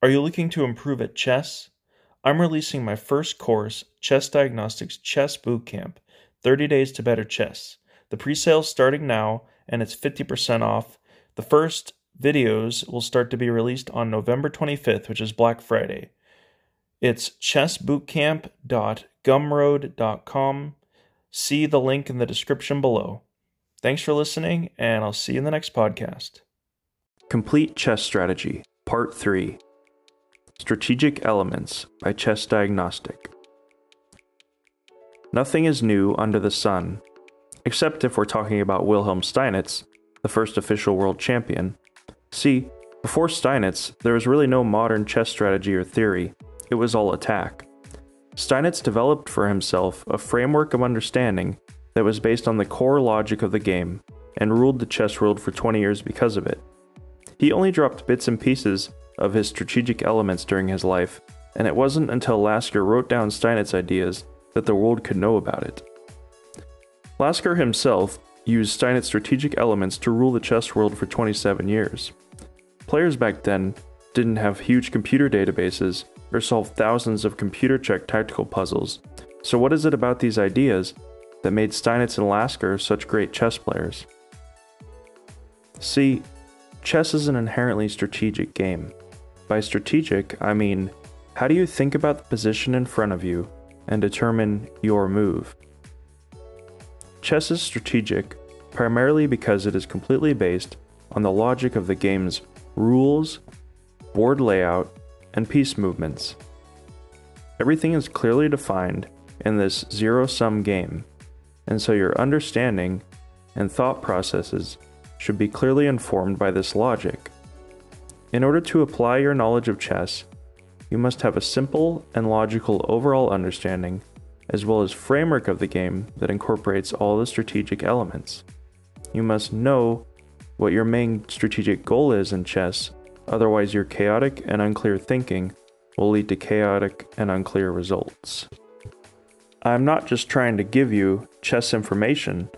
Are you looking to improve at chess? I'm releasing my first course, Chess Diagnostics Chess Bootcamp 30 Days to Better Chess. The pre sale's starting now, and it's 50% off. The first videos will start to be released on November 25th, which is Black Friday. It's chessbootcamp.gumroad.com. See the link in the description below. Thanks for listening, and I'll see you in the next podcast. Complete Chess Strategy, Part 3 Strategic Elements by Chess Diagnostic. Nothing is new under the sun, except if we're talking about Wilhelm Steinitz, the first official world champion. See, before Steinitz, there was really no modern chess strategy or theory, it was all attack. Steinitz developed for himself a framework of understanding that was based on the core logic of the game and ruled the chess world for 20 years because of it. He only dropped bits and pieces of his strategic elements during his life, and it wasn't until Lasker wrote down Steinitz's ideas that the world could know about it. Lasker himself used Steinitz's strategic elements to rule the chess world for 27 years. Players back then didn't have huge computer databases or solve thousands of computer check tactical puzzles. So, what is it about these ideas that made Steinitz and Lasker such great chess players? See, chess is an inherently strategic game. By strategic, I mean, how do you think about the position in front of you and determine your move? Chess is strategic primarily because it is completely based on the logic of the game's rules, board layout, and piece movements. Everything is clearly defined in this zero sum game, and so your understanding and thought processes should be clearly informed by this logic. In order to apply your knowledge of chess, you must have a simple and logical overall understanding, as well as framework of the game that incorporates all the strategic elements. You must know what your main strategic goal is in chess Otherwise, your chaotic and unclear thinking will lead to chaotic and unclear results. I'm not just trying to give you chess information,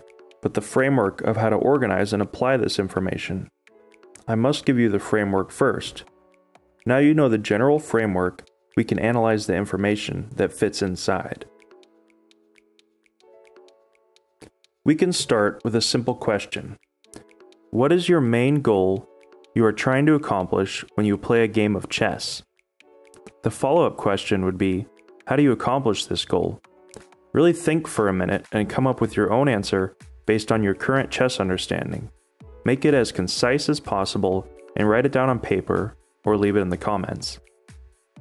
but the framework of how to organize and apply this information. I must give you the framework first. Now you know the general framework, we can analyze the information that fits inside. We can start with a simple question What is your main goal you are trying to accomplish when you play a game of chess. The follow up question would be How do you accomplish this goal? Really think for a minute and come up with your own answer based on your current chess understanding. Make it as concise as possible and write it down on paper or leave it in the comments.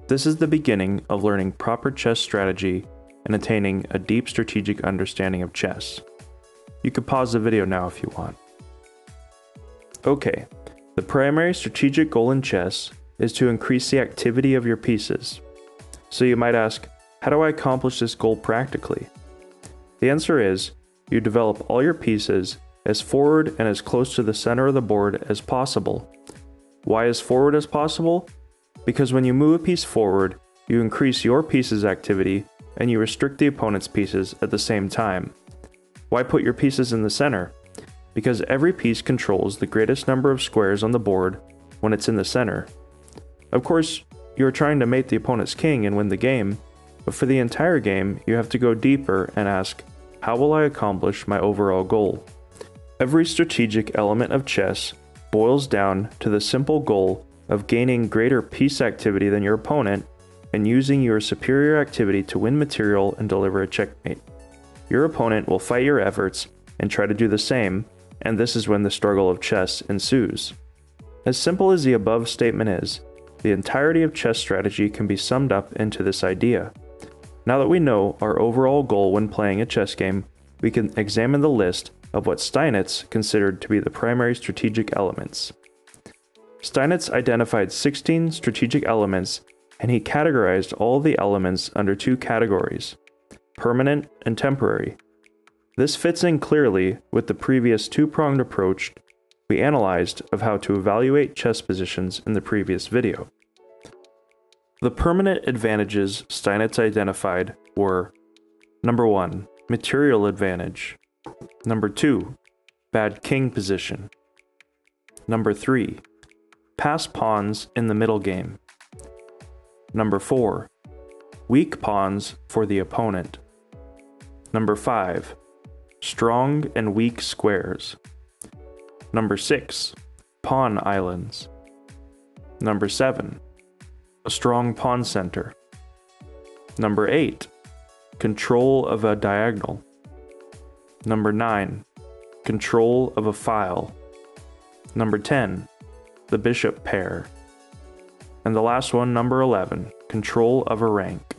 This is the beginning of learning proper chess strategy and attaining a deep strategic understanding of chess. You could pause the video now if you want. Okay, the primary strategic goal in chess is to increase the activity of your pieces. So you might ask, how do I accomplish this goal practically? The answer is, you develop all your pieces as forward and as close to the center of the board as possible. Why as forward as possible? Because when you move a piece forward, you increase your piece's activity and you restrict the opponent's pieces at the same time. Why put your pieces in the center? because every piece controls the greatest number of squares on the board when it's in the center. Of course, you are trying to mate the opponent's king and win the game, but for the entire game, you have to go deeper and ask, how will I accomplish my overall goal? Every strategic element of chess boils down to the simple goal of gaining greater piece activity than your opponent and using your superior activity to win material and deliver a checkmate. Your opponent will fight your efforts and try to do the same, and this is when the struggle of chess ensues. As simple as the above statement is, the entirety of chess strategy can be summed up into this idea. Now that we know our overall goal when playing a chess game, we can examine the list of what Steinitz considered to be the primary strategic elements. Steinitz identified 16 strategic elements and he categorized all the elements under two categories permanent and temporary. This fits in clearly with the previous two pronged approach we analyzed of how to evaluate chess positions in the previous video. The permanent advantages Steinitz identified were number 1, material advantage, number 2, bad king position, number 3, pass pawns in the middle game, Number 4. Weak pawns for the opponent. Number 5. Strong and weak squares. Number 6. Pawn islands. Number 7. A strong pawn center. Number 8. Control of a diagonal. Number 9. Control of a file. Number 10. The bishop pair. And the last one, number 11. Control of a rank.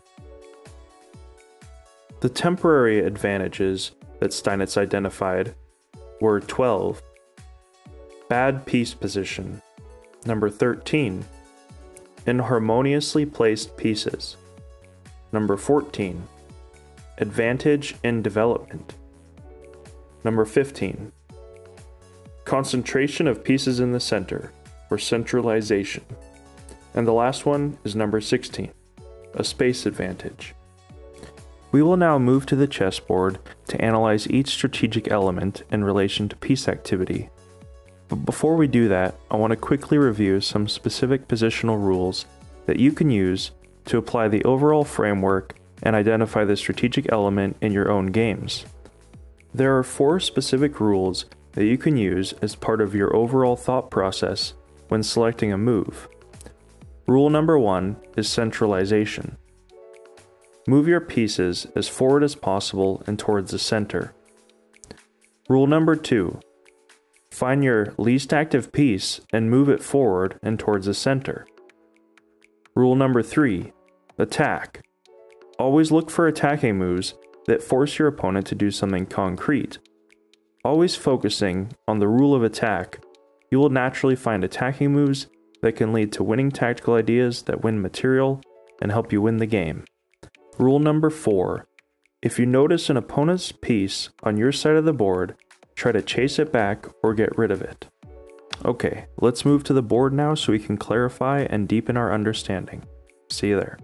The temporary advantages that Steinitz identified were 12. Bad piece position. Number 13. Inharmoniously placed pieces. Number 14. Advantage in development. Number 15. Concentration of pieces in the center, or centralization. And the last one is number 16. A space advantage. We will now move to the chessboard to analyze each strategic element in relation to piece activity. But before we do that, I want to quickly review some specific positional rules that you can use to apply the overall framework and identify the strategic element in your own games. There are four specific rules that you can use as part of your overall thought process when selecting a move. Rule number one is centralization. Move your pieces as forward as possible and towards the center. Rule number two find your least active piece and move it forward and towards the center. Rule number three attack. Always look for attacking moves that force your opponent to do something concrete. Always focusing on the rule of attack, you will naturally find attacking moves that can lead to winning tactical ideas that win material and help you win the game. Rule number four if you notice an opponent's piece on your side of the board, try to chase it back or get rid of it. Okay, let's move to the board now so we can clarify and deepen our understanding. See you there.